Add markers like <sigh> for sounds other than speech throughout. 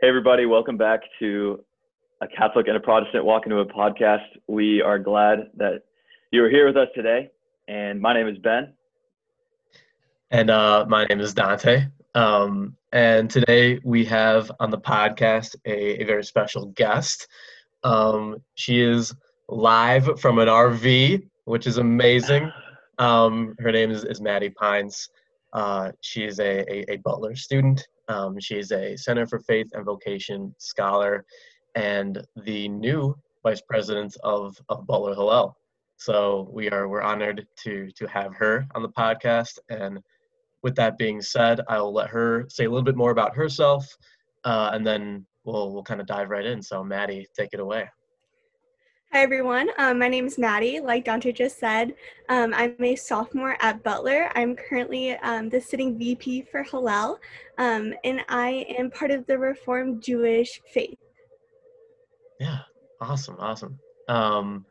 Hey, everybody, welcome back to a Catholic and a Protestant walk into a podcast. We are glad that you are here with us today. And my name is Ben. And uh, my name is Dante. Um, and today we have on the podcast a, a very special guest. Um, she is live from an RV, which is amazing. Um, her name is, is Maddie Pines. Uh, she is a, a, a Butler student um, she's a Center for Faith and Vocation scholar and the new vice president of, of Butler Hillel. So we are we're honored to to have her on the podcast. And with that being said, I will let her say a little bit more about herself, uh, and then we'll we'll kind of dive right in. So Maddie, take it away. Hi, everyone. Um, my name is Maddie. Like Dante just said, um, I'm a sophomore at Butler. I'm currently um, the sitting VP for Hillel, um, and I am part of the Reformed Jewish faith. Yeah, awesome, awesome. Um,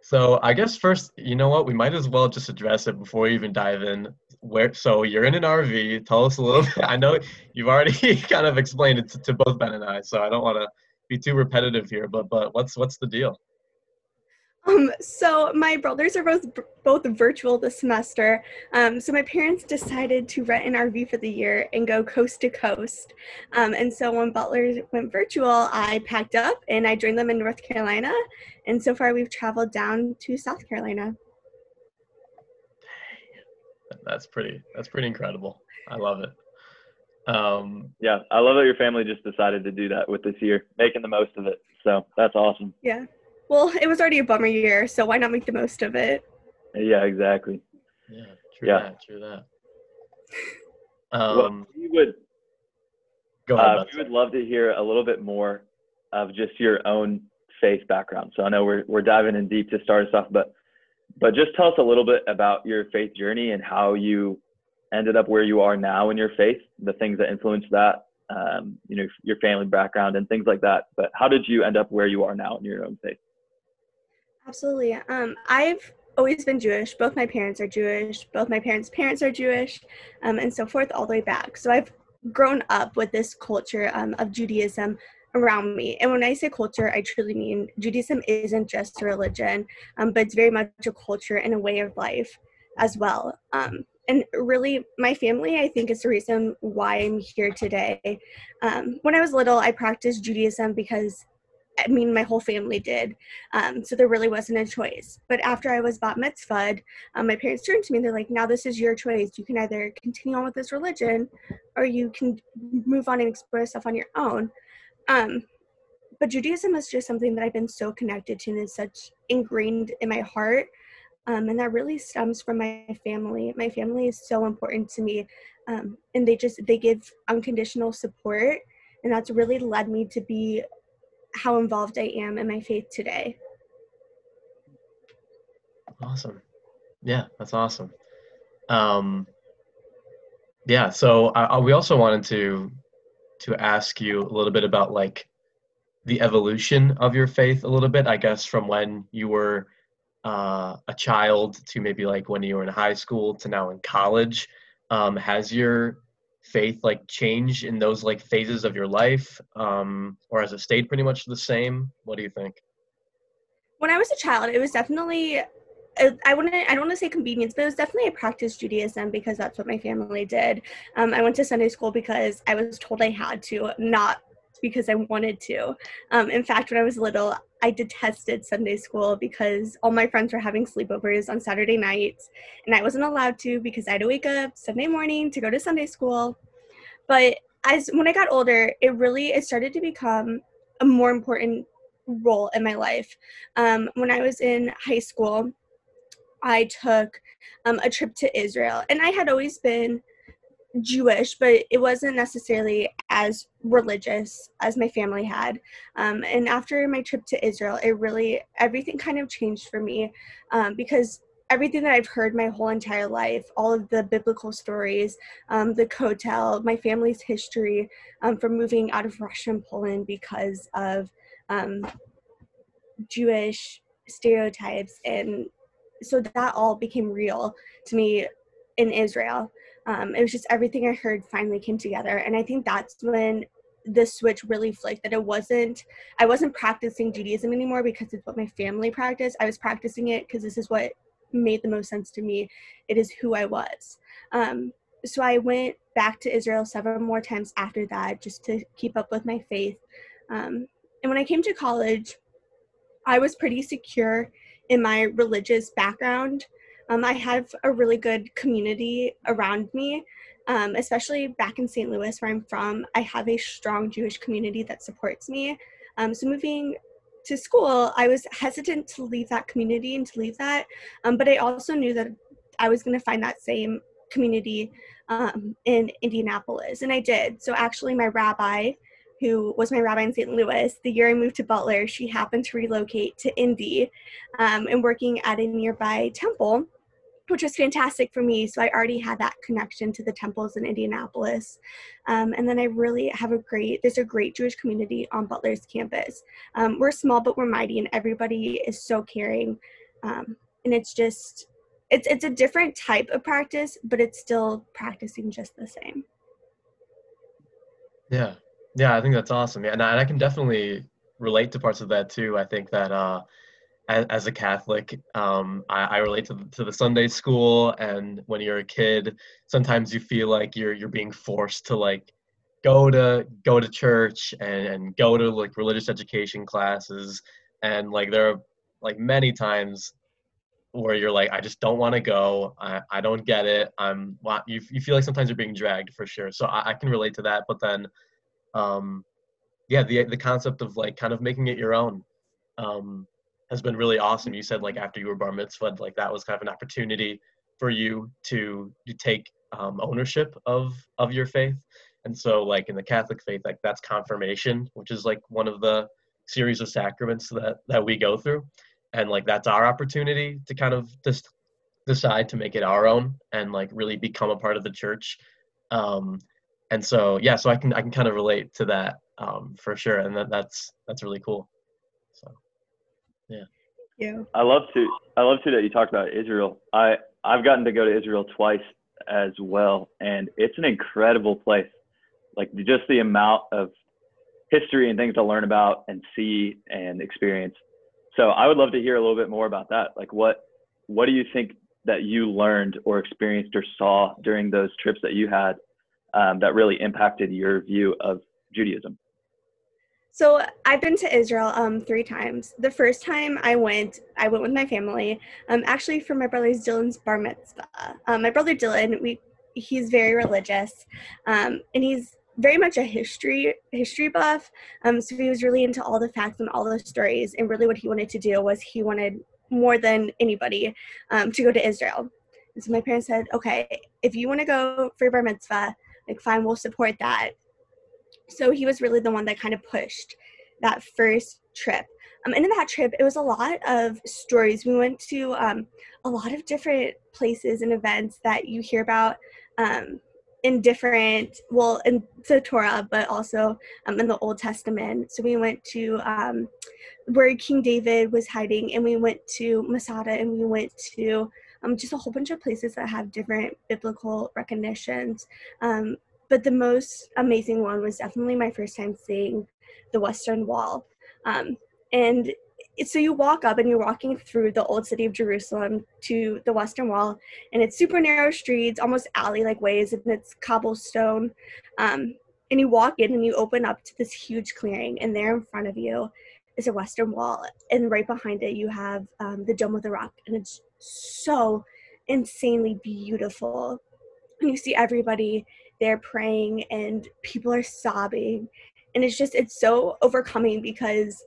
so I guess first, you know what? We might as well just address it before we even dive in. Where? So you're in an RV. Tell us a little bit. <laughs> I know you've already <laughs> kind of explained it to, to both Ben and I, so I don't want to be too repetitive here. But but what's what's the deal? Um, so my brothers are both both virtual this semester. Um, so my parents decided to rent an RV for the year and go coast to coast. Um, and so when Butler went virtual, I packed up and I joined them in North Carolina. And so far, we've traveled down to South Carolina. That's pretty. That's pretty incredible. I love it. Um, yeah, I love that your family just decided to do that with this year, making the most of it. So that's awesome. Yeah. Well, it was already a bummer year, so why not make the most of it? Yeah, exactly. Yeah, true yeah. that, true that. <laughs> Um, well, we would go ahead. Uh, we would love to hear a little bit more of just your own faith background. So I know we're we're diving in deep to start us off, but but just tell us a little bit about your faith journey and how you ended up where you are now in your faith, the things that influenced that, um, you know, your family background and things like that. But how did you end up where you are now in your own faith? Absolutely. Um, I've always been Jewish. Both my parents are Jewish. Both my parents' parents are Jewish, um, and so forth, all the way back. So I've grown up with this culture um, of Judaism around me. And when I say culture, I truly mean Judaism isn't just a religion, um, but it's very much a culture and a way of life as well. Um, and really, my family, I think, is the reason why I'm here today. Um, when I was little, I practiced Judaism because I mean, my whole family did. Um, so there really wasn't a choice. But after I was bat mitzvahed, um, my parents turned to me and they're like, now this is your choice. You can either continue on with this religion or you can move on and explore yourself on your own. Um, but Judaism is just something that I've been so connected to and is such ingrained in my heart. Um, and that really stems from my family. My family is so important to me. Um, and they just, they give unconditional support. And that's really led me to be how involved I am in my faith today. Awesome. Yeah, that's awesome. Um, yeah, so I, we also wanted to to ask you a little bit about like the evolution of your faith a little bit, I guess, from when you were uh, a child to maybe like when you were in high school to now in college. Um, has your faith like change in those like phases of your life um or has it stayed pretty much the same what do you think when i was a child it was definitely uh, I wouldn't. I don't want to say convenience, but it was definitely I practiced Judaism because that's what my family did. Um, I went to Sunday school because I was told I had to, not because I wanted to. Um, in fact, when I was little, I detested Sunday school because all my friends were having sleepovers on Saturday nights, and I wasn't allowed to because I had to wake up Sunday morning to go to Sunday school. But as when I got older, it really it started to become a more important role in my life. Um, when I was in high school, I took um, a trip to Israel, and I had always been Jewish, but it wasn't necessarily as religious as my family had. Um, and after my trip to Israel, it really, everything kind of changed for me um, because everything that I've heard my whole entire life, all of the biblical stories, um, the Kotel, my family's history um, from moving out of Russia and Poland because of um, Jewish stereotypes. And so that all became real to me in Israel um, it was just everything I heard finally came together. And I think that's when the switch really flicked that it wasn't i wasn't practicing judaism anymore because it's what my family practiced. I was practicing it because this is what made the most sense to me. It is who i was. Um, so i went back to israel several more times after that just to keep up with my faith. Um, and when i came to college i was pretty secure in my religious background um, i have a really good community around me um, especially back in St. Louis, where I'm from, I have a strong Jewish community that supports me. Um, so moving to school, I was hesitant to leave that community and to leave that, um, but I also knew that I was going to find that same community um, in Indianapolis, and I did. So actually, my rabbi, who was my rabbi in St. Louis, the year I moved to Butler, she happened to relocate to Indy um, and working at a nearby temple which was fantastic for me. So I already had that connection to the temples in Indianapolis. Um, and then I really have a great, there's a great Jewish community on Butler's campus. Um, we're small, but we're mighty, and everybody is so caring. Um, and it's just, it's, it's a different type of practice, but it's still practicing just the same. Yeah. Yeah, I think that's awesome. Yeah, and I, and I can definitely relate to parts of that too. I think that uh, as, a Catholic, um, I, I, relate to the, to the Sunday school, and when you're a kid, sometimes you feel like you're you're being forced to like go to go to church and, and go to like religious education classes, and like there are like many times where you're like, I just don't want to go. I, I don't get it. I'm you you feel like sometimes you're being dragged for sure. So I, I can relate to that. But then, um, yeah, the the concept of like kind of making it your own. Um, has been really awesome. You said like after you were bar mitzvah, like that was kind of an opportunity for you to to take um, ownership of of your faith. And so like in the Catholic faith, like that's confirmation, which is like one of the series of sacraments that that we go through, and like that's our opportunity to kind of just decide to make it our own and like really become a part of the church. Um, and so yeah, so I can I can kind of relate to that um, for sure, and that, that's that's really cool. Yeah. Thank you. I love to I love to that you talked about Israel. I I've gotten to go to Israel twice as well, and it's an incredible place. Like just the amount of history and things to learn about and see and experience. So I would love to hear a little bit more about that. Like what what do you think that you learned or experienced or saw during those trips that you had um, that really impacted your view of Judaism? So I've been to Israel um, three times. The first time I went, I went with my family, um, actually for my brother Dylan's bar mitzvah. Um, my brother Dylan, we he's very religious, um, and he's very much a history history buff. Um, so he was really into all the facts and all the stories. And really, what he wanted to do was he wanted more than anybody um, to go to Israel. And so my parents said, "Okay, if you want to go for your bar mitzvah, like fine, we'll support that." So he was really the one that kind of pushed that first trip. Um, and in that trip, it was a lot of stories. We went to um, a lot of different places and events that you hear about um, in different, well, in the Torah, but also um, in the Old Testament. So we went to um, where King David was hiding, and we went to Masada, and we went to um, just a whole bunch of places that have different biblical recognitions. But the most amazing one was definitely my first time seeing the Western Wall. Um, and so you walk up and you're walking through the old city of Jerusalem to the Western Wall, and it's super narrow streets, almost alley like ways, and it's cobblestone. Um, and you walk in and you open up to this huge clearing, and there in front of you is a Western Wall, and right behind it you have um, the Dome of the Rock, and it's so insanely beautiful. And you see everybody there praying and people are sobbing. And it's just it's so overcoming because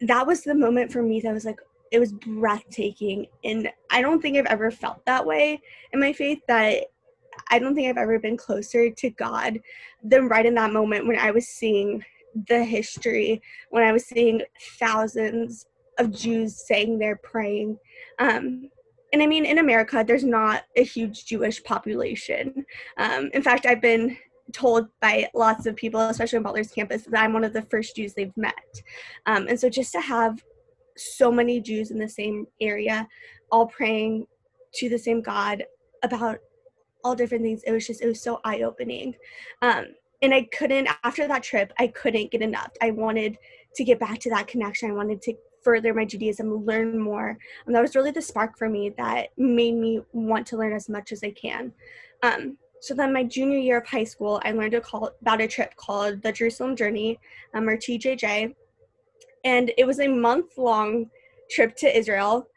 that was the moment for me that was like it was breathtaking. And i don't think i've ever felt that way in my faith that i don't think i've ever been closer to god than right in that moment when i was seeing the history when i was seeing thousands of jews saying they're praying. Um, and I mean, in America, there's not a huge Jewish population. Um, in fact, I've been told by lots of people, especially on Butler's campus, that I'm one of the first Jews they've met. Um, and so just to have so many Jews in the same area, all praying to the same God about all different things, it was just, it was so eye opening. Um, and I couldn't after that trip. I couldn't get enough. I wanted to get back to that connection. I wanted to further my Judaism, learn more. And that was really the spark for me that made me want to learn as much as I can. Um, so then my junior year of high school, I learned a call, about a trip called the Jerusalem Journey, um, or TJJ. And it was a month long trip to Israel.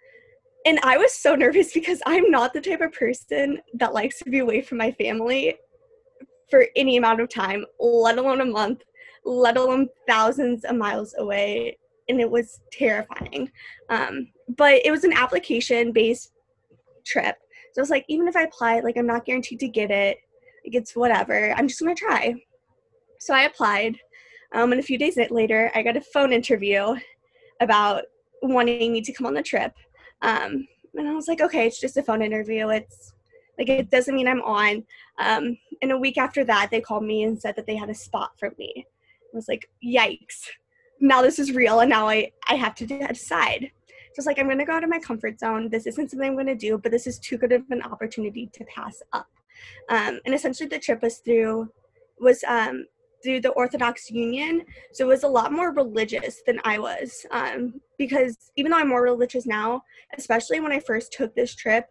And I was so nervous <laughs> because I'm not the type of person that likes to be away from my family for any amount of time, let alone a month, let alone thousands of miles away and it was terrifying. Um, but it was an application based trip. So I was like, even if I apply, like I'm not guaranteed to get it. Like it's whatever. I'm just gonna try. So I applied. Um, and a few days later, I got a phone interview about wanting me to come on the trip. Um, and I was like, okay, it's just a phone interview. It's like it doesn't mean I'm on. Um, and a week after that, they called me and said that they had a spot for me. I was like, yikes now this is real and now I, I have to decide. So it's like, I'm going to go out of my comfort zone. This isn't something I'm going to do, but this is too good of an opportunity to pass up. Um, and essentially the trip was through, was um, through the Orthodox Union. So it was a lot more religious than I was. Um, because even though I'm more religious now, especially when I first took this trip,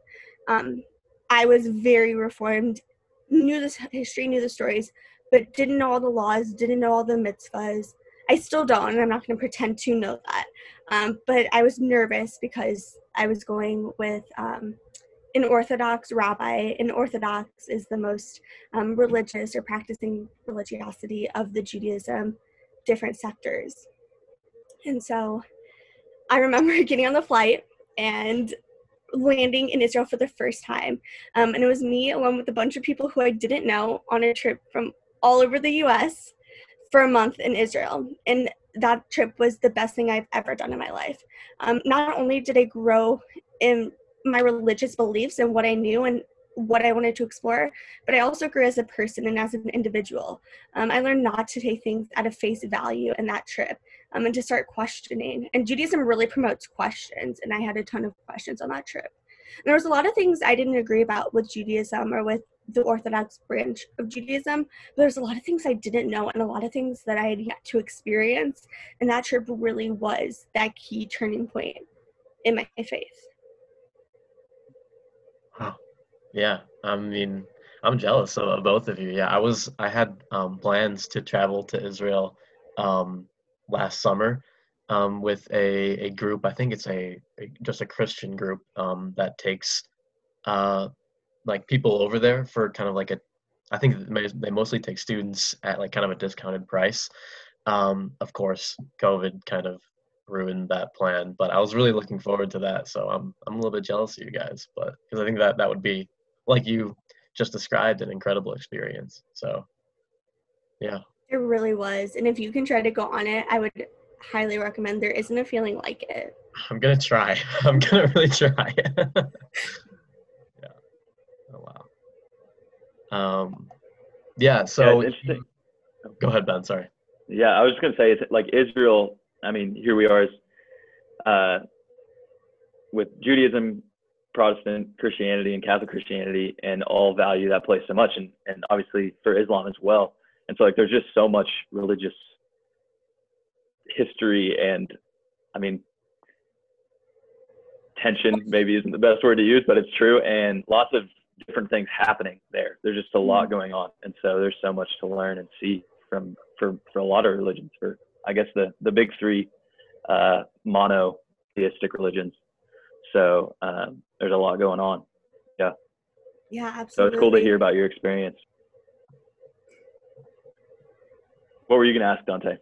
um, I was very reformed, knew this history, knew the stories, but didn't know all the laws, didn't know all the mitzvahs, I still don't, and I'm not going to pretend to know that. Um, but I was nervous because I was going with um, an Orthodox rabbi. An Orthodox is the most um, religious or practicing religiosity of the Judaism different sectors. And so I remember <laughs> getting on the flight and landing in Israel for the first time. Um, and it was me along with a bunch of people who I didn't know on a trip from all over the US for a month in Israel. And that trip was the best thing I've ever done in my life. Um, not only did I grow in my religious beliefs and what I knew and what I wanted to explore, but I also grew as a person and as an individual. Um, I learned not to take things at a face value in that trip um, and to start questioning. And Judaism really promotes questions, and I had a ton of questions on that trip. And there was a lot of things I didn't agree about with Judaism or with the Orthodox branch of Judaism. There's a lot of things I didn't know and a lot of things that I had yet to experience. And that trip really was that key turning point in my faith. Wow. Yeah. I mean, I'm jealous of, both of you. Yeah, I was. I had um, plans to travel to Israel um, last summer um, with a, a group. I think it's a, a just a Christian group um, that takes uh, like people over there for kind of like a I think they mostly take students at like kind of a discounted price. Um, of course, COVID kind of ruined that plan, but I was really looking forward to that. So I'm I'm a little bit jealous of you guys, but because I think that that would be like you just described an incredible experience. So yeah, it really was. And if you can try to go on it, I would highly recommend. There isn't a feeling like it. I'm gonna try. <laughs> I'm gonna really try. <laughs> Um, yeah. So yeah, go ahead, Ben. Sorry. Yeah, I was just gonna say it's like Israel. I mean, here we are, uh, with Judaism, Protestant Christianity, and Catholic Christianity, and all value that place so much, and and obviously for Islam as well. And so like, there's just so much religious history, and I mean, tension maybe isn't the best word to use, but it's true, and lots of different things happening there. There's just a lot mm-hmm. going on, and so there's so much to learn and see from for for a lot of religions. For I guess the the big three uh, monotheistic religions. So um, there's a lot going on. Yeah. Yeah, absolutely. So it's cool to hear about your experience. What were you gonna ask, Dante?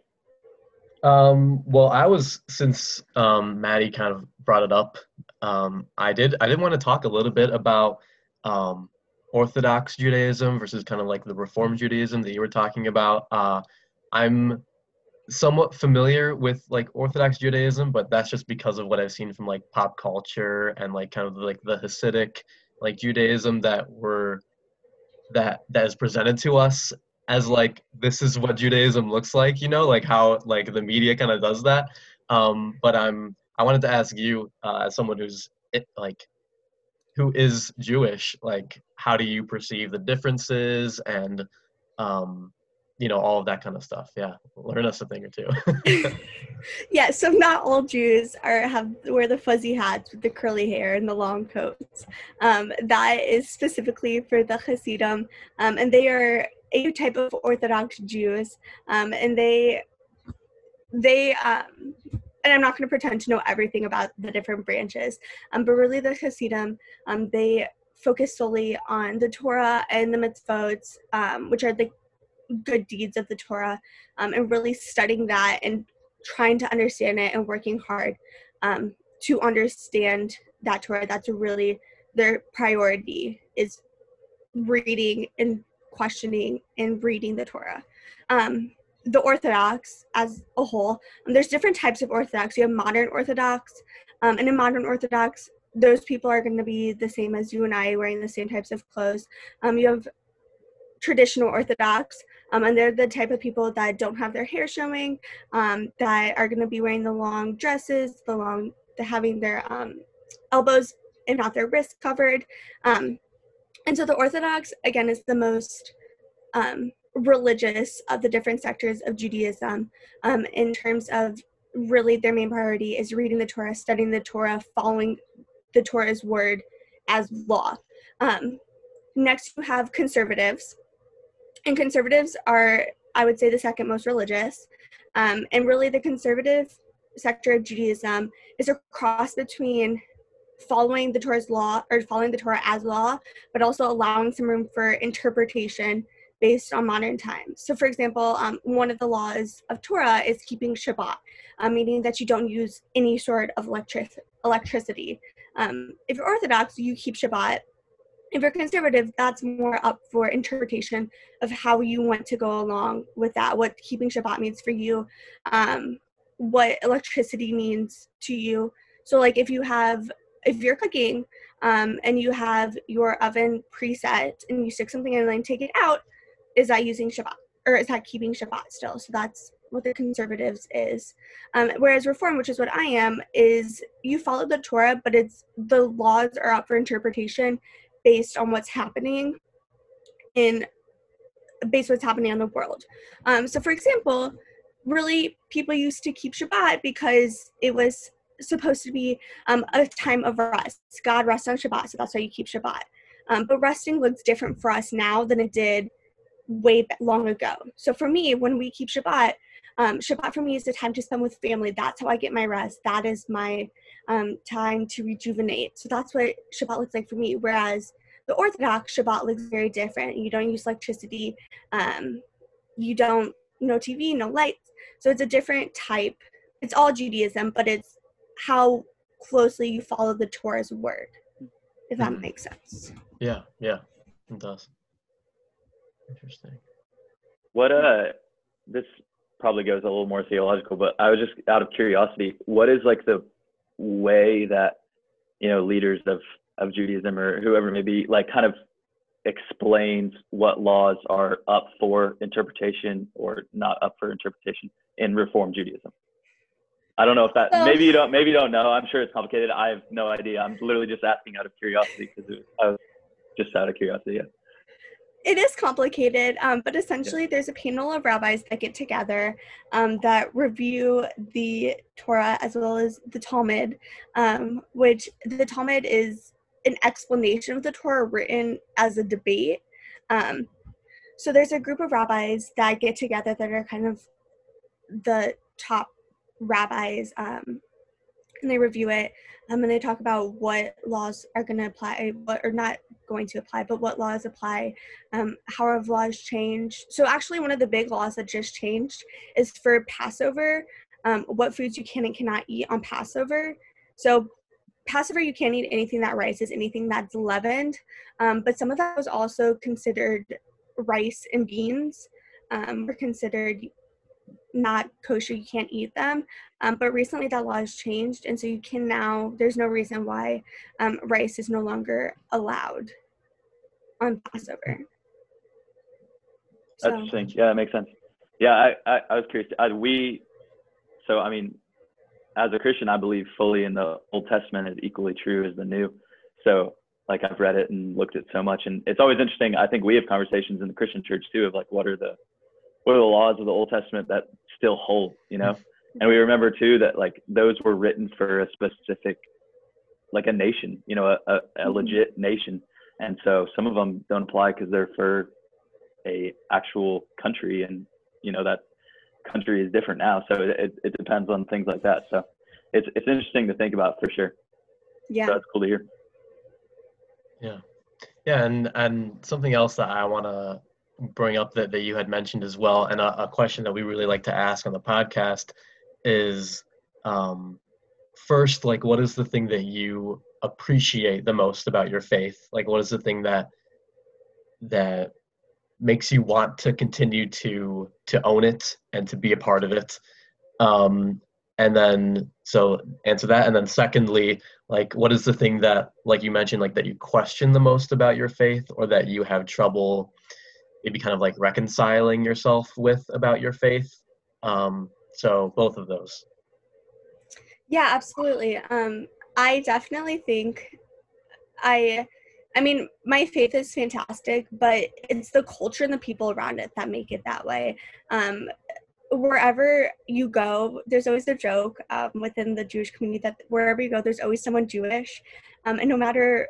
Um, well, I was since um, Maddie kind of brought it up. Um, I did. I did want to talk a little bit about um, Orthodox Judaism versus kind of like the Reform Judaism that you were talking about. Uh, I'm somewhat familiar with like Orthodox Judaism, but that's just because of what I've seen from like pop culture and like kind of like the Hasidic like Judaism that were that that is presented to us as like this is what Judaism looks like, you know, like how like the media kind of does that. Um, but I'm I wanted to ask you uh, as someone who's it, like who is Jewish, like how do you perceive the differences and um, you know all of that kind of stuff. Yeah learn us a thing or two. <laughs> <laughs> Yeah so not all jews are have wear the fuzzy hats with the curly hair and the long coats. Um, that is specifically for the hasidim um, and they are a type of orthodox jews. Um, and they they um, and I'm not going to pretend to know everything about the different branches, um, but really the Hasidim, um, they focus solely on the Torah and the mitzvot, um, which are the good deeds of the Torah um, and really studying that and trying to understand it and working hard um, to understand that Torah. That's really their priority is reading and questioning and reading the Torah. Um, the Orthodox as a whole, um, there's different types of Orthodox. You have modern Orthodox, um, and in modern Orthodox, those people are going to be the same as you and I, wearing the same types of clothes. Um, you have traditional Orthodox, um, and they're the type of people that don't have their hair showing, um, that are going to be wearing the long dresses, the long, the having their um, elbows and not their wrists covered. And so the Orthodox, again, is the most religious of the different sectors of Judaism um, in terms of really their main priority is reading the Torah, studying the Torah, following the Torah's word as law. Um, next, you have conservatives, and conservatives are, I would say, the second most religious. Um, and really, the conservative sector of Judaism is a cross between following the Torah's law or following the Torah as law, but also allowing some room for interpretation based on modern times. So, for example, um, one of the laws of Torah is keeping Shabbat, uh, meaning that you don't use any sort of electric- electricity. Um, if you're Orthodox, you keep Shabbat, if you're conservative, that's more up for interpretation of how you want to go along with that, what keeping Shabbat means for you, um, what electricity means to you. So, like, if you have, if you're cooking um, and you have your oven preset and you stick something in and then take it out, is that using Shabbat or is that keeping Shabbat still? So that's what the conservatives is. Um, whereas reform, which is what I am, is you follow the Torah, but it's the laws are up for interpretation based on what's happening in based what's happening in the world. Um, so, for example, really people used to keep Shabbat because it was supposed to be um, a time of rest. God rests on Shabbat, so that's why you keep Shabbat. Um, but resting looks different for us now than it did way long ago. So for me, when we keep Shabbat, um, Shabbat for me is the time to spend with family. That's how I get my rest. That is my um, time to rejuvenate. So that's what Shabbat looks like for me. Whereas the Orthodox Shabbat looks very different. You don't use electricity. Um, you don't no TV, no lights. So it's a different type. It's all Judaism, but it's how closely you follow the Torah's word. If that mm makes sense. Yeah, yeah, it does. Interesting. What uh, this probably goes a little more theological, but I was just out of curiosity, what is like the way that you know leaders of of Judaism or whoever may be like kind of explains what laws are up for interpretation or not up for interpretation in Reform Judaism. I don't know if that so, maybe you don't maybe you don't know. I'm sure it's complicated. I have no idea. I'm literally just asking out of curiosity because I was just out of curiosity. Yeah it is complicated, um, but essentially, there's a panel of rabbis that get together um, that review the Torah as well as the Talmud, um, which the Talmud is an explanation of the Torah written as a debate. Um, so there's a group of rabbis that get together that are kind of the top rabbis, um, and they review it um, and they talk about what laws are going to apply, what or not going to apply, but what laws apply, um, how have laws changed. So actually, one of the big laws that just changed is for Passover, um, what foods you can and cannot eat on Passover. So Passover, you can't eat anything that rises, anything that's leavened, um, but some of that was also considered rice and beans um, were considered not kosher, you can't eat them. Um, but recently that law has changed, and so you can now, there's no reason why um, rice is no longer allowed on Passover. So. That's interesting. Yeah, that makes sense. Yeah, I, I, I was curious. Uh, we, so I mean, as a Christian, I believe fully in the Old Testament is equally true as the New. So like I've read it and looked at so much, and it's always interesting. I think we have conversations in the Christian church too of like what are the what are the laws of the Old Testament that still whole, you know? <laughs> And we remember too that like those were written for a specific, like a nation, you know, a, a, a mm-hmm. legit nation. And so some of them don't apply because they're for a actual country, and you know that country is different now. So it, it depends on things like that. So it's it's interesting to think about for sure. Yeah, so that's cool to hear. Yeah, yeah, and and something else that I want to bring up that, that you had mentioned as well, and a, a, question that we really like to ask on the podcast is um, first, like, what is the thing that you appreciate the most about your faith? Like, what is the thing that that makes you want to continue to to own it and to be a part of it? Um, and then, so answer that, and then secondly, like, what is the thing that, like you mentioned, like that you question the most about your faith, or that you have trouble? Maybe kind of like reconciling yourself with about your faith. Um, so both of those. Yeah absolutely. Um, i definitely think i i mean my faith is fantastic but it's the culture and the people around it that make it that way. Um, wherever you go there's always a joke um, within the jewish community that wherever you go there's always someone jewish. Um, and no matter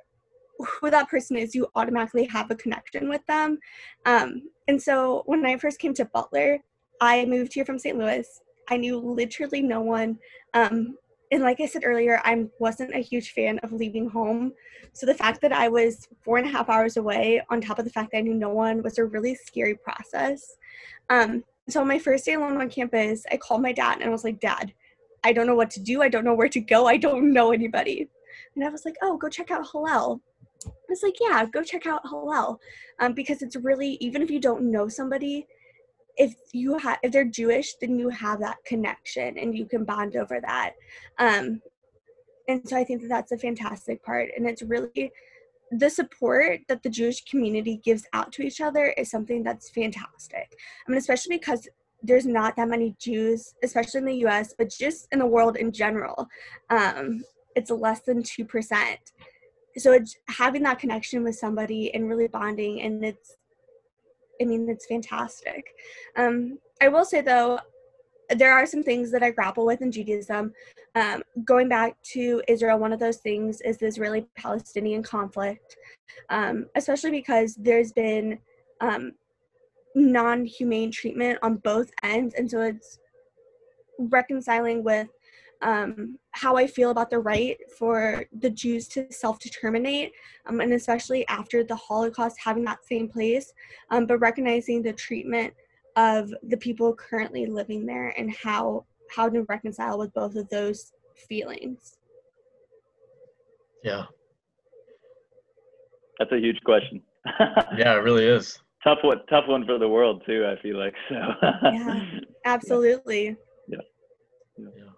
who that person is, you automatically have a connection with them. Um, and so when I first came to Butler, I moved here from St. Louis. I knew literally no one. Um, and like I said earlier, I wasn't a huge fan of leaving home. So the fact that I was four and a half hours away, on top of the fact that I knew no one, was a really scary process. Um, so my first day alone on campus, I called my dad and I was like, Dad, I don't know what to do. I don't know where to go. I don't know anybody. And I was like, Oh, go check out Hillel. I was like, yeah, go check out Hillel, um, because it's really even if you don't know somebody, if you have if they're Jewish, then you have that connection and you can bond over that. Um, and so I think that that's a fantastic part, and it's really the support that the Jewish community gives out to each other is something that's fantastic. I mean, especially because there's not that many Jews, especially in the U.S., but just in the world in general. Um, it's less than two percent so it's having that connection with somebody and really bonding and it's i mean it's fantastic. Um, i will say though there are some things that i grapple with in judaism. Um, going back to israel one of those things is the israeli palestinian conflict um, especially because there's been um, non-humane treatment on both ends. And so it's reconciling with um, how I feel about the right for the Jews to self determinate, um, and especially after the Holocaust having that same place, um, but recognizing the treatment of the people currently living there and how how to reconcile with both of those feelings. Yeah. That's a huge question. <laughs> yeah, it really is. Tough one, tough one for the world too. I feel like so. yeah, absolutely. Yeah. yeah. yeah.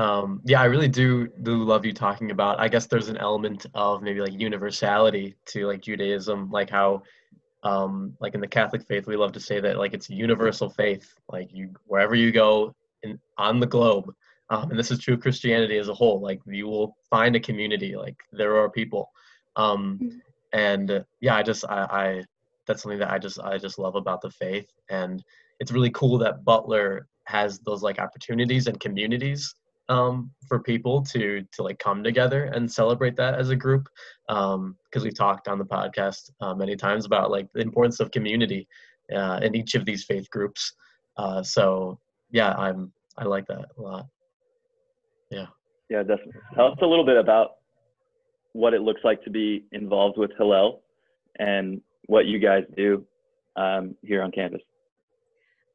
Um, yeah, I really do do love you talking about. I guess there's an element of maybe like universality to like Judaism, like how, um, like in the Catholic faith, we love to say that like it's a universal faith. Like you, wherever you go in on the globe, um, and this is true of Christianity as a whole. Like you will find a community. Like there are people, um, and uh, yeah, I just I, I that's something that I just I just love about the faith, and it's really cool that Butler has those like opportunities and communities um, for people to to like come together and celebrate that as a group because um, we've talked on the podcast uh, many times about like the importance of community uh, in each of these faith groups. Uh, so yeah i'm i like that a lot. Yeah. Yeah definitely. Tell us a little bit about what it looks like to be involved with hillel and what you guys do um, here on campus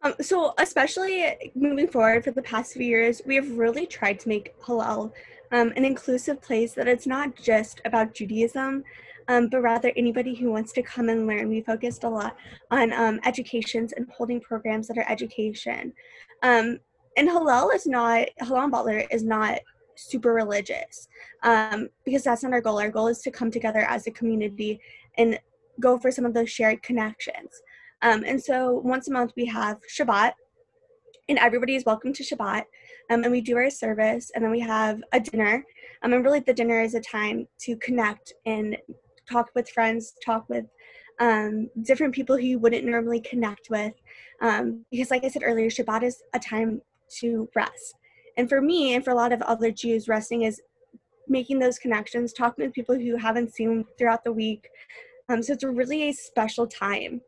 um, so, especially moving forward for the past few years, we have really tried to make Hillel um, an inclusive place that it's not just about Judaism, um, but rather anybody who wants to come and learn. We focused a lot on um, educations and holding programs that are education. Um, and Hillel is not, Hillel Butler is not super religious um, because that's not our goal. Our goal is to come together as a community and go for some of those shared connections. Um, and so once a month we have Shabbat, and everybody is welcome to Shabbat. Um, and we do our service, and then we have a dinner. Um, and really, the dinner is a time to connect and talk with friends, talk with um, different people who you wouldn't normally connect with. Um, because, like I said earlier, Shabbat is a time to rest. And for me, and for a lot of other Jews, resting is making those connections, talking with people who haven't seen throughout the week. Um, so it's really a special time.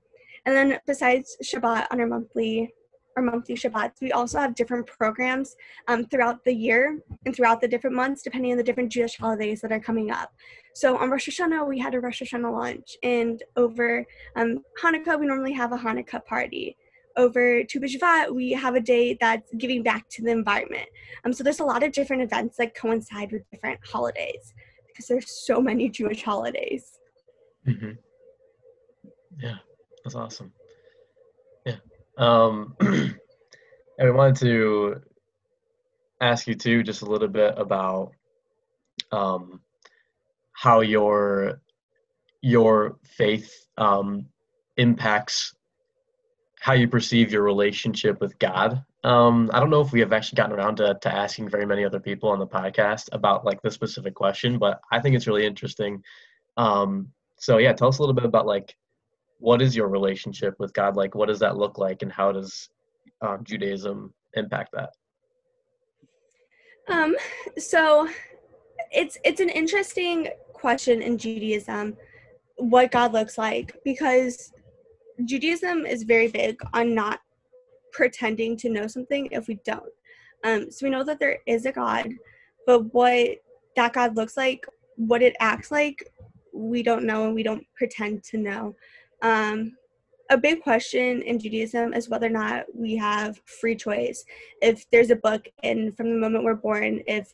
And then besides Shabbat on our monthly our monthly Shabbats, we also have different programs um, throughout the year and throughout the different months, depending on the different Jewish holidays that are coming up. So on Rosh Hashanah, we had a Rosh Hashanah lunch, and over um, Hanukkah, we normally have a Hanukkah party. Over Tu B'Shvat, we have a day that's giving back to the environment. Um, so there's a lot of different events that coincide with different holidays because there's so many Jewish holidays. Mm-hmm. Yeah, that's awesome. Yeah. Um, <clears throat> and we wanted to ask you too, just a little bit about um, how your your faith um, impacts how you perceive your relationship with God. Um, I don't know if we have actually gotten around to, to asking very many other people on the podcast about like this specific question, but I think it's really interesting. Um, so yeah, tell us a little bit about like what is your relationship with God like? What does that look like, and how does um, Judaism impact that? Um, so it's it's an interesting question in Judaism what God looks like because Judaism is very big on not pretending to know something if we don't. Um, so we know that there is a God, but what that God looks like, what it acts like, we don't know and we don't pretend to know. Um, a big question in Judaism is whether or not we have free choice. If there's a book, and from the moment we're born, if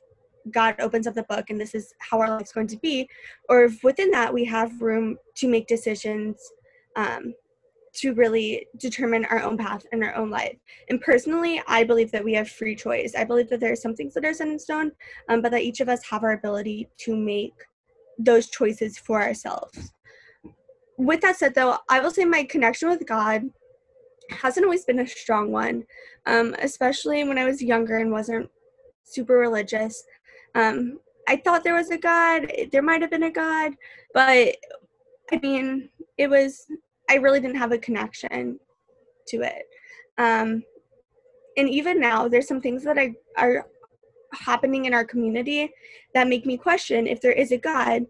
God opens up the book and this is how our life's going to be, or if within that we have room to make decisions um, to really determine our own path in our own life. And personally, I believe that we have free choice. I believe that there are some things that are set in stone, um, but that each of us have our ability to make those choices for ourselves. With that said, though, I will say my connection with God hasn't always been a strong one, um, especially when I was younger and wasn't super religious. Um, I thought there was a God. There might have been a God, but I mean, it was. I really didn't have a connection to it. Um, and even now, there's some things that I are happening in our community that make me question if there is a God.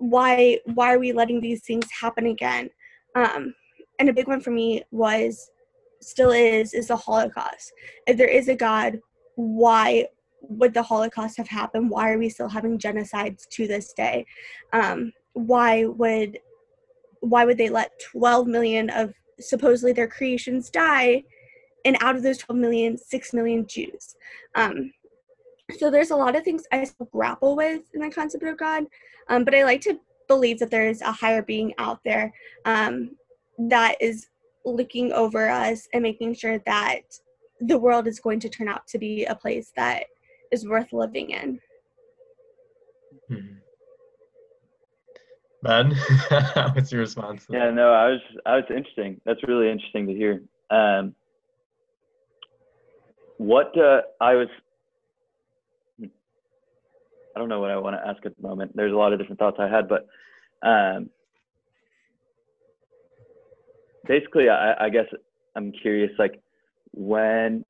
Why why are we letting these things happen again? Um, and a big one for me was, still is, is the Holocaust. If there is a God, why would the Holocaust have happened? Why are we still having genocides to this day? Um, why would why would they let 12 million of supposedly their creations die, and out of those 12 million, 6 million Jews? Um, so there's a lot of things I grapple with in the concept of God, um, but I like to believe that there's a higher being out there um, that is looking over us and making sure that the world is going to turn out to be a place that is worth living in. Hmm. Ben, <laughs> what's your response? Yeah, no, I was, I was interesting. That's really interesting to hear. Um, what uh, I was, I don't know what I want to ask at the moment. There's a lot of different thoughts I had, but um, basically, I, I guess I'm curious, like when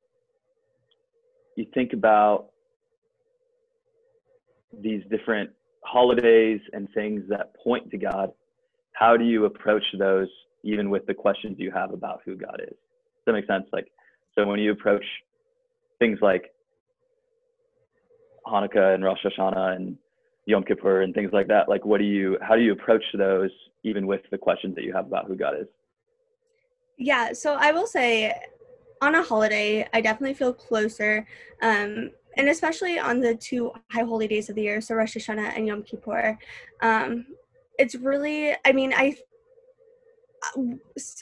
you think about these different holidays and things that point to God, how do you approach those even with the questions you have about who God is? Does that make sense? Like, so when you approach things like Hanukkah and Rosh Hashanah and Yom Kippur and things like that, like what do you, how do you approach those even with the questions that you have about who God is? Yeah, so I will say on a holiday, I definitely feel closer um, and especially on the two high holy days of the year, so Rosh Hashanah and Yom Kippur, um, it's really, I mean, I,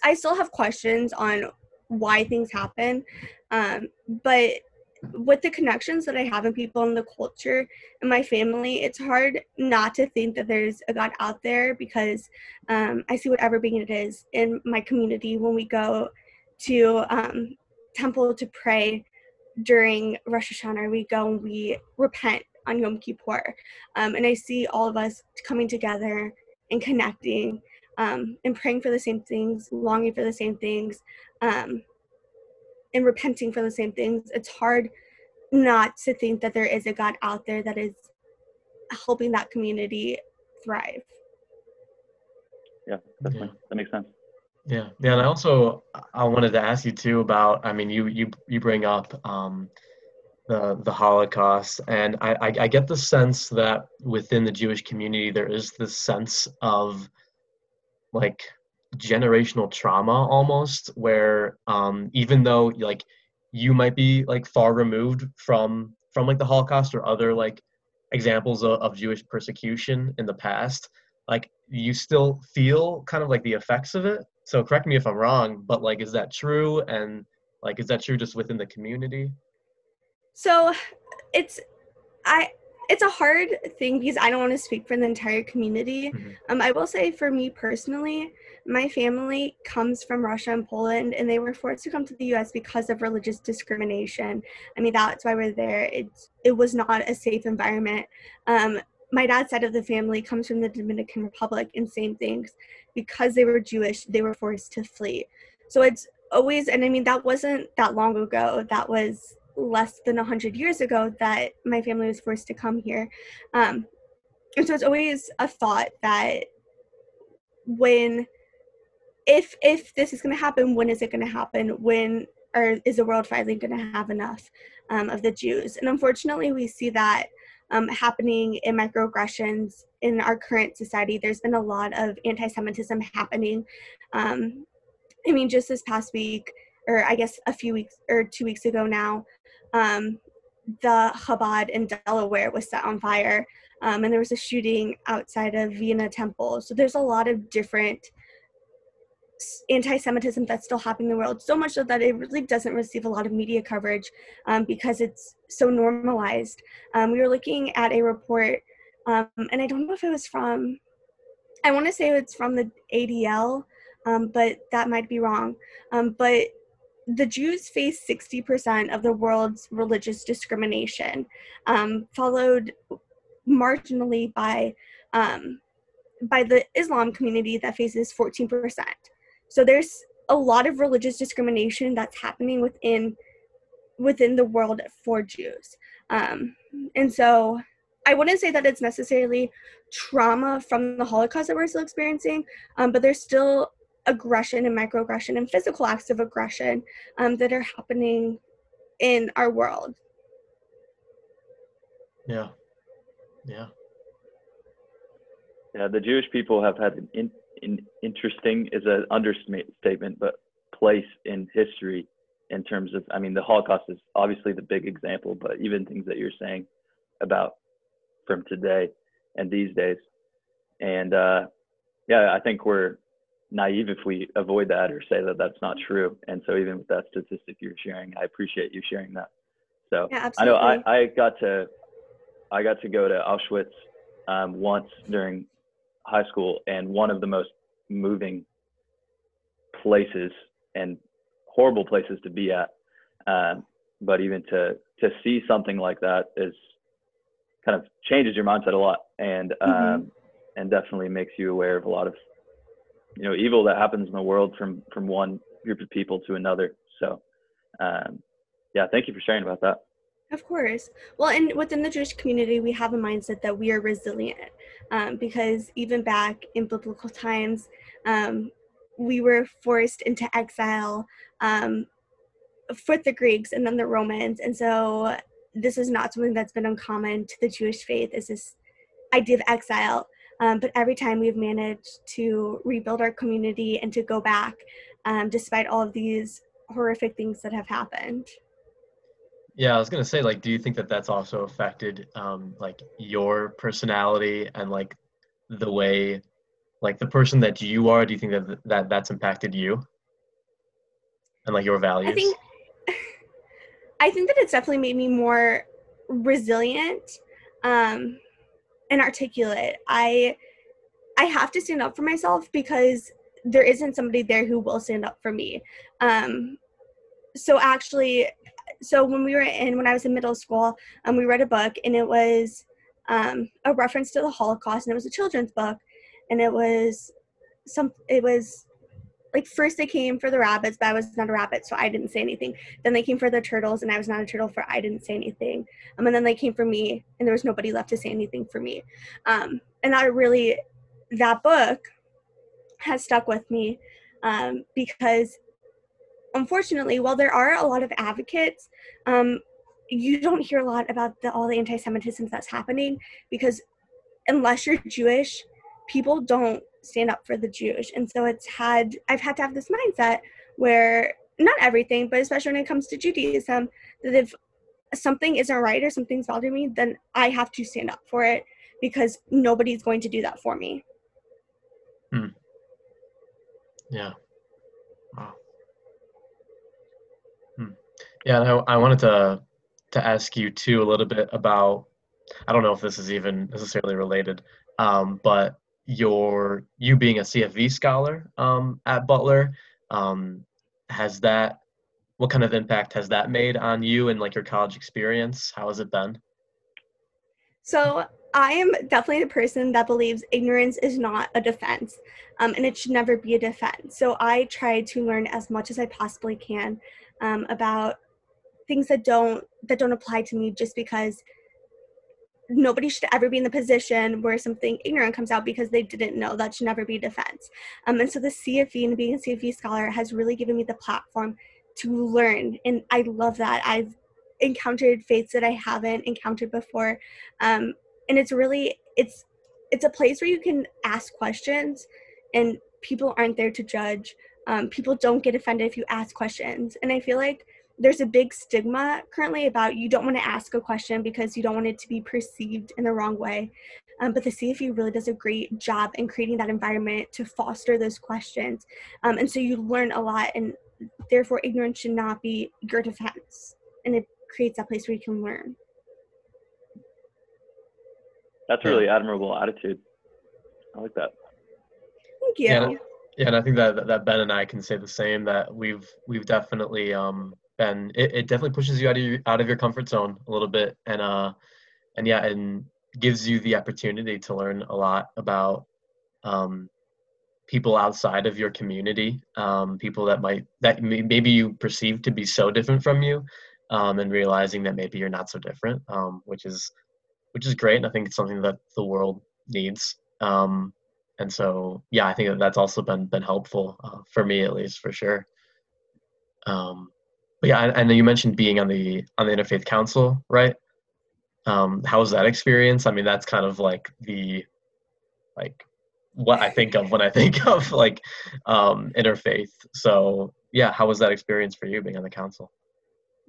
I still have questions on why things happen, um, but with the connections that I have in people in the culture and my family, it's hard not to think that there's a God out there because um, I see whatever being it is in my community when we go to um, temple to pray during Rosh Hashanah, we go and we repent on Yom Kippur. Um, and I see all of us coming together and connecting um, and praying for the same things, longing for the same things, um, and repenting for the same things, it's hard not to think that there is a God out there that is helping that community thrive. Yeah, definitely. That makes sense. Yeah, yeah, and I also I wanted to ask you too about. I mean, you you you bring up um, the the Holocaust, and I, I I get the sense that within the Jewish community there is this sense of like generational trauma almost, where um, even though like you might be like far removed from from like the Holocaust or other like examples of, of Jewish persecution in the past, like you still feel kind of like the effects of it. So correct me if I'm wrong, but like is that true? And like is that true just within the community? So it's I it's a hard thing because I don't want to speak for the entire community. Mm-hmm. Um, I will say for me personally, my family comes from Russia and Poland, and they were forced to come to the U.S. because of religious discrimination. I mean, that's why we're there. It's it was not a safe environment. Um, my dad's side of the family comes from the Dominican Republic, and same things. Because they were Jewish, they were forced to flee. So it's always, and I mean, that wasn't that long ago. That was less than 100 years ago that my family was forced to come here. Um, and so it's always a thought that when, if if this is going to happen, when is it going to happen? When or is the world finally going to have enough um, of the Jews? And unfortunately, we see that um, happening in microaggressions in our current society. There's been a lot of anti-Semitism happening. Um, I mean, just this past week, or I guess a few weeks or two weeks ago now, um, the Chabad in Delaware was set on fire, um, and there was a shooting outside of Vienna Temple. So there's a lot of different anti-Semitism that's still happening in the world. So much so that it really doesn't receive a lot of media coverage um, because it's so normalized. Um, we were looking at a report, um, and I don't know if it was from. I want to say it's from the ADL, um, but that might be wrong. Um, but the Jews face 60% of the world's religious discrimination, um, followed marginally by um, by the Islam community that faces 14%. So there's a lot of religious discrimination that's happening within within the world for Jews, um, and so I wouldn't say that it's necessarily trauma from the Holocaust that we're still experiencing, um, but there's still aggression and microaggression and physical acts of aggression um, that are happening in our world. Yeah. Yeah. Yeah, the Jewish people have had an, in, in interesting is an understatement, but place in history in terms of, I mean, the Holocaust is obviously the big example, but even things that you're saying about from today and these days. And uh, yeah, I think we're naive if we avoid that or say that that's not true. And so even with that statistic you're sharing, I appreciate you sharing that. So yeah, I know I, I got to I got to go to Auschwitz um, once during high school, and one of the most moving places and horrible places to be at. Um, but even to to see something like that is kind of changes your mindset a lot, and mm-hmm. um, and definitely makes you aware of a lot of you know evil that happens in the world from from one group of people to another. So um, yeah thank you for sharing about that. Of course. Well and within the jewish community we have a mindset that we are resilient um, because even back in biblical times um, we were forced into exile um, for the greeks and then the romans. And so this is not something that's been uncommon to the jewish faith is this idea of exile um, but every time we've managed to rebuild our community and to go back, um, despite all of these horrific things that have happened. Yeah, I was gonna say, like, do you think that that's also affected, um, like, your personality and like the way, like, the person that you are? Do you think that that that's impacted you and like your values? I think, <laughs> I think that it's definitely made me more resilient. Um, and articulate. I I have to stand up for myself because there isn't somebody there who will stand up for me. Um, so actually, so when we were in when I was in middle school, um, we read a book and it was um, a reference to the Holocaust and it was a children's book, and it was some it was like first they came for the rabbits but i was not a rabbit so i didn't say anything. Then they came for the turtles and i was not a turtle for i didn't say anything. Um, and then they came for me and there was nobody left to say anything for me. Um, and that really that book has stuck with me um, because unfortunately while there are a lot of advocates um, you don't hear a lot about the, all the anti-semitism that's happening because unless you're jewish people don't stand up for the Jewish. And so it's had, I've had to have this mindset where not everything, but especially when it comes to Judaism, that if something isn't right or something's bothering me, then I have to stand up for it because nobody's going to do that for me. Hmm. Yeah. Wow. Hmm. Yeah, I, I wanted to to ask you too a little bit about. I don't know if this is even necessarily related, um, but your you being a CFV scholar um, at Butler, um, has that what kind of impact has that made on you and like your college experience? How has it been? So I am definitely the person that believes ignorance is not a defense, um, and it should never be a defense. So I try to learn as much as I possibly can um, about things that don't that don't apply to me just because nobody should ever be in the position where something ignorant comes out because they didn't know. That should never be defense. Um, and so the CFV and being a CFV scholar has really given me the platform to learn. And I love that. I've encountered faiths that I haven't encountered before. Um, and it's really, it's, it's a place where you can ask questions and people aren't there to judge. Um, people don't get offended if you ask questions. And I feel like there's a big stigma currently about you don't want to ask a question because you don't want it to be perceived in the wrong way. Um, but the CFV really does a great job in creating that environment to foster those questions. Um, and so you learn a lot, and therefore, ignorance should not be your defense. And it creates that place where you can learn. That's a really admirable attitude. I like that. Thank you. Yeah, yeah, and I think that that Ben and I can say the same. That we've we've definitely um, and it, it definitely pushes you out of your out of your comfort zone a little bit. And uh and yeah and gives you the opportunity to learn a lot about um people outside of your community um people that might that maybe you perceive to be so different from you um and realizing that maybe you're not so different um which is which is great and i think it's something that the world needs. Um and so yeah i think that that's also been been helpful uh, for me at least for sure. Um but yeah, and, you mentioned being on the on the interfaith council, right? Um, how was that experience? I mean, that's kind of like the like what I think of when I <laughs> think of like um, interfaith. So yeah, how was that experience for you being on the council?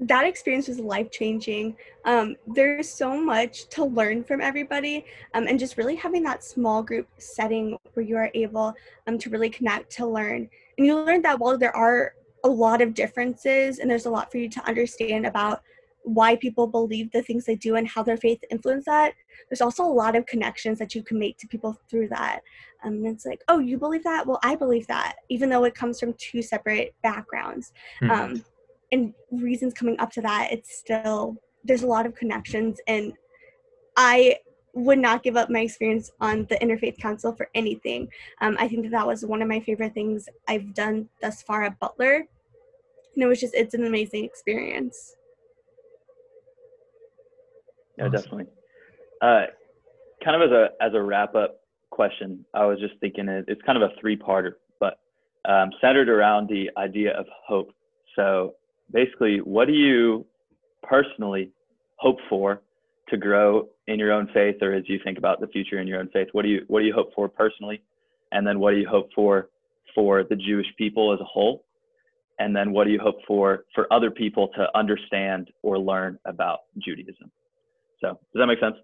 that experience was life changing. Um, there's so much to learn from everybody, um, and just really having that small group setting where you are able um, to really connect to learn. And you learned that while there are a lot of differences and there's a lot for you to understand about why people believe the things they do and how their faith influence that. There's also a lot of connections that you can make to people through that. Um, and it's like oh you believe that? Well i believe that even though it comes from two separate backgrounds. Mm-hmm. um, and reasons coming up to that it's still there's a lot of connections and i would not give up my experience on the Interfaith Council for anything. Um, I think that that was one of my favorite things I've done thus far at Butler. And it was just, it's an amazing experience. Yeah, definitely. Uh, kind of as a as a wrap up question, I was just thinking it, it's kind of a three parter, but um, centered around the idea of hope. So basically, what do you personally hope for to grow in your own faith or as you think about the future in your own faith? What do you what do you hope for personally? And then what do you hope for for the jewish people as a whole? And then what do you hope for for other people to understand or learn about judaism? So does that make sense?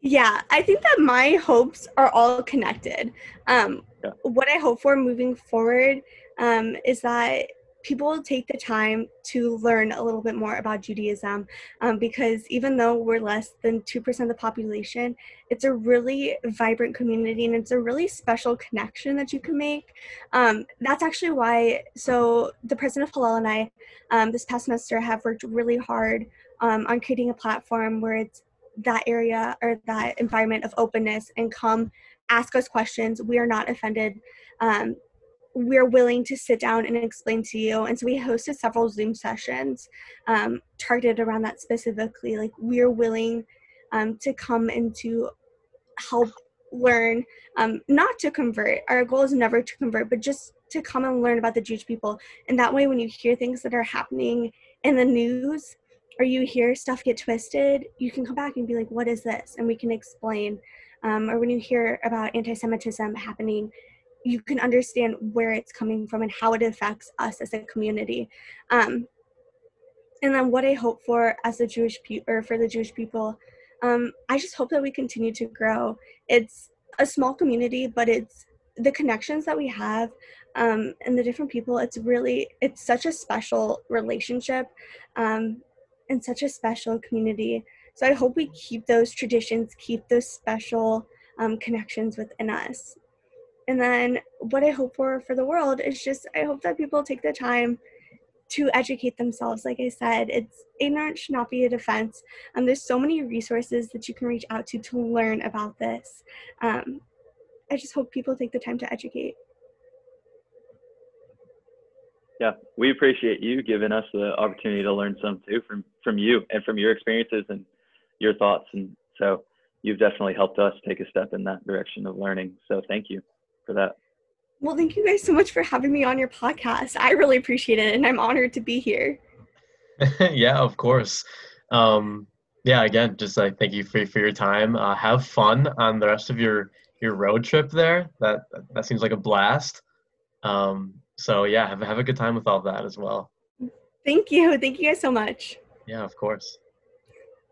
Yeah i think that my hopes are all connected. Um, yeah. what i hope for moving forward um, is that people will take the time to learn a little bit more about Judaism um, because even though we're less than 2% of the population, it's a really vibrant community and it's a really special connection that you can make. Um, that's actually why, so the president of Hillel and I um, this past semester have worked really hard um, on creating a platform where it's that area or that environment of openness and come ask us questions. We are not offended. Um, we're willing to sit down and explain to you. And so we hosted several Zoom sessions um, targeted around that specifically. Like we're willing um, to come and to help learn, um, not to convert. Our goal is never to convert, but just to come and learn about the Jewish people. And that way, when you hear things that are happening in the news or you hear stuff get twisted, you can come back and be like, what is this? And we can explain. Um, or when you hear about anti Semitism happening, you can understand where it's coming from and how it affects us as a community. Um, and then what I hope for as a Jewish people or for the Jewish people, um, I just hope that we continue to grow. It's a small community, but it's the connections that we have um, and the different people. It's really it's such a special relationship um, and such a special community. So I hope we keep those traditions, keep those special um, connections within us. And then what I hope for for the world is just I hope that people take the time to educate themselves. Like I said, it's ignorance should not be a defense. And um, there's so many resources that you can reach out to to learn about this. Um, I just hope people take the time to educate. Yeah, we appreciate you giving us the opportunity to learn some too from from you and from your experiences and your thoughts. And so you've definitely helped us take a step in that direction of learning. So thank you for that. Well, thank you guys so much for having me on your podcast. I really appreciate it, and I'm honored to be here. <laughs> yeah, of course. Um, yeah, again, just like thank you for for your time. Uh, have fun on the rest of your your road trip there. That that seems like a blast. Um, so yeah, have have a good time with all that as well. Thank you. Thank you guys so much. Yeah, of course.